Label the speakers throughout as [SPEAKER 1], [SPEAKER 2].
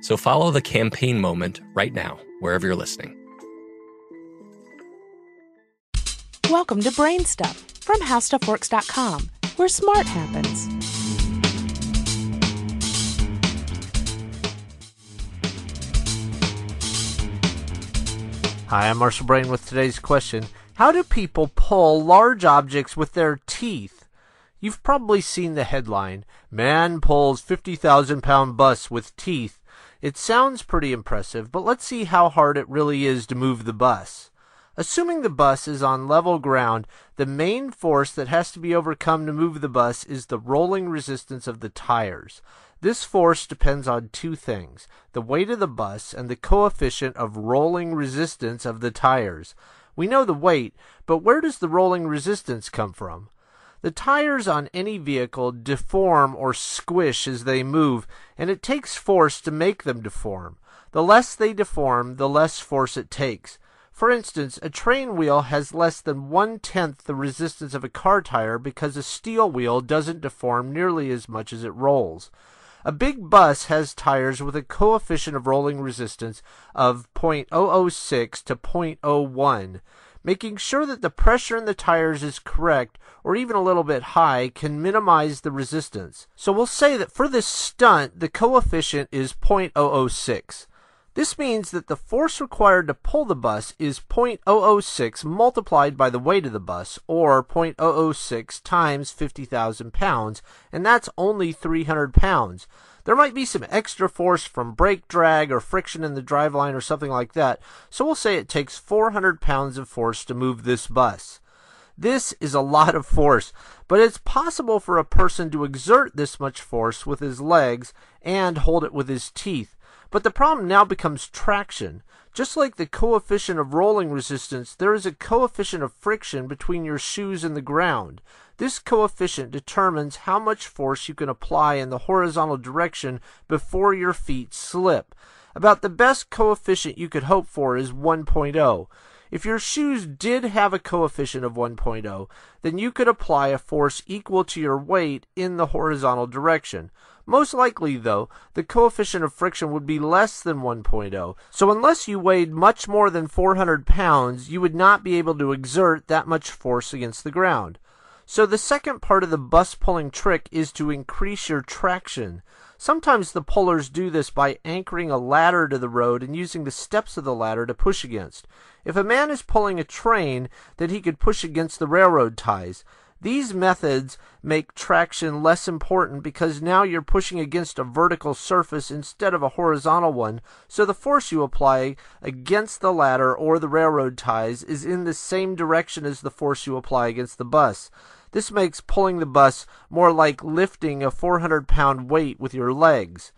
[SPEAKER 1] So follow the campaign moment right now, wherever you're listening.
[SPEAKER 2] Welcome to Brain Stuff from HowStuffWorks.com, where smart happens.
[SPEAKER 3] Hi, I'm Marshall Brain with today's question How do people pull large objects with their teeth? You've probably seen the headline Man pulls 50,000 pound bus with teeth it sounds pretty impressive, but let's see how hard it really is to move the bus. Assuming the bus is on level ground, the main force that has to be overcome to move the bus is the rolling resistance of the tires. This force depends on two things the weight of the bus and the coefficient of rolling resistance of the tires. We know the weight, but where does the rolling resistance come from? The tires on any vehicle deform or squish as they move, and it takes force to make them deform. The less they deform, the less force it takes. For instance, a train wheel has less than one tenth the resistance of a car tire because a steel wheel doesn't deform nearly as much as it rolls. A big bus has tires with a coefficient of rolling resistance of 0.006 to 0.01. Making sure that the pressure in the tires is correct or even a little bit high can minimize the resistance. So we'll say that for this stunt, the coefficient is 0.006. This means that the force required to pull the bus is 0.006 multiplied by the weight of the bus, or 0.006 times 50,000 pounds, and that's only 300 pounds. There might be some extra force from brake drag or friction in the driveline or something like that, so we'll say it takes 400 pounds of force to move this bus. This is a lot of force, but it's possible for a person to exert this much force with his legs and hold it with his teeth. But the problem now becomes traction. Just like the coefficient of rolling resistance, there is a coefficient of friction between your shoes and the ground. This coefficient determines how much force you can apply in the horizontal direction before your feet slip. About the best coefficient you could hope for is 1.0. If your shoes did have a coefficient of 1.0, then you could apply a force equal to your weight in the horizontal direction. Most likely, though, the coefficient of friction would be less than 1.0, so unless you weighed much more than 400 pounds, you would not be able to exert that much force against the ground. So the second part of the bus pulling trick is to increase your traction. Sometimes the pullers do this by anchoring a ladder to the road and using the steps of the ladder to push against. If a man is pulling a train, then he could push against the railroad ties. These methods make traction less important because now you're pushing against a vertical surface instead of a horizontal one, so the force you apply against the ladder or the railroad ties is in the same direction as the force you apply against the bus. This makes pulling the bus more like lifting a 400 pound weight with your legs.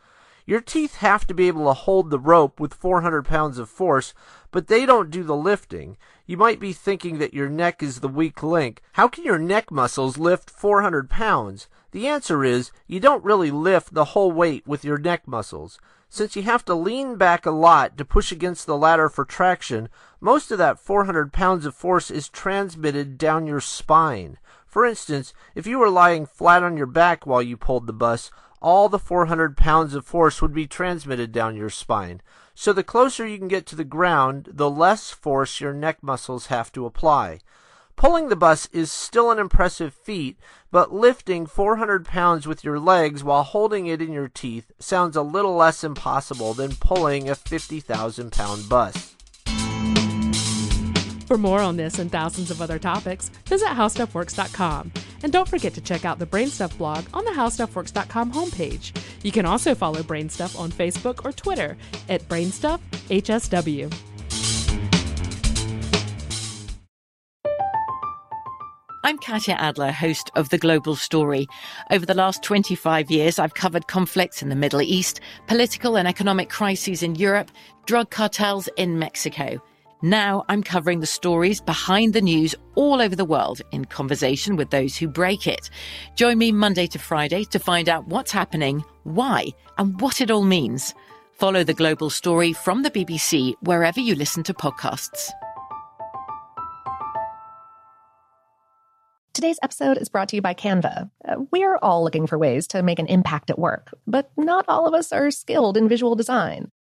[SPEAKER 3] Your teeth have to be able to hold the rope with 400 pounds of force, but they don't do the lifting. You might be thinking that your neck is the weak link. How can your neck muscles lift 400 pounds? The answer is you don't really lift the whole weight with your neck muscles. Since you have to lean back a lot to push against the ladder for traction, most of that 400 pounds of force is transmitted down your spine. For instance, if you were lying flat on your back while you pulled the bus, all the 400 pounds of force would be transmitted down your spine. So the closer you can get to the ground, the less force your neck muscles have to apply. Pulling the bus is still an impressive feat, but lifting 400 pounds with your legs while holding it in your teeth sounds a little less impossible than pulling a 50,000 pound bus.
[SPEAKER 2] For more on this and thousands of other topics, visit howstuffworks.com. And don't forget to check out the Brainstuff blog on the howstuffworks.com homepage. You can also follow Brainstuff on Facebook or Twitter at BrainstuffHSW.
[SPEAKER 4] I'm Katya Adler, host of The Global Story. Over the last 25 years, I've covered conflicts in the Middle East, political and economic crises in Europe, drug cartels in Mexico. Now I'm covering the stories behind the news all over the world in conversation with those who break it. Join me Monday to Friday to find out what's happening, why, and what it all means. Follow the global story from the BBC wherever you listen to podcasts.
[SPEAKER 5] Today's episode is brought to you by Canva. Uh, we're all looking for ways to make an impact at work, but not all of us are skilled in visual design.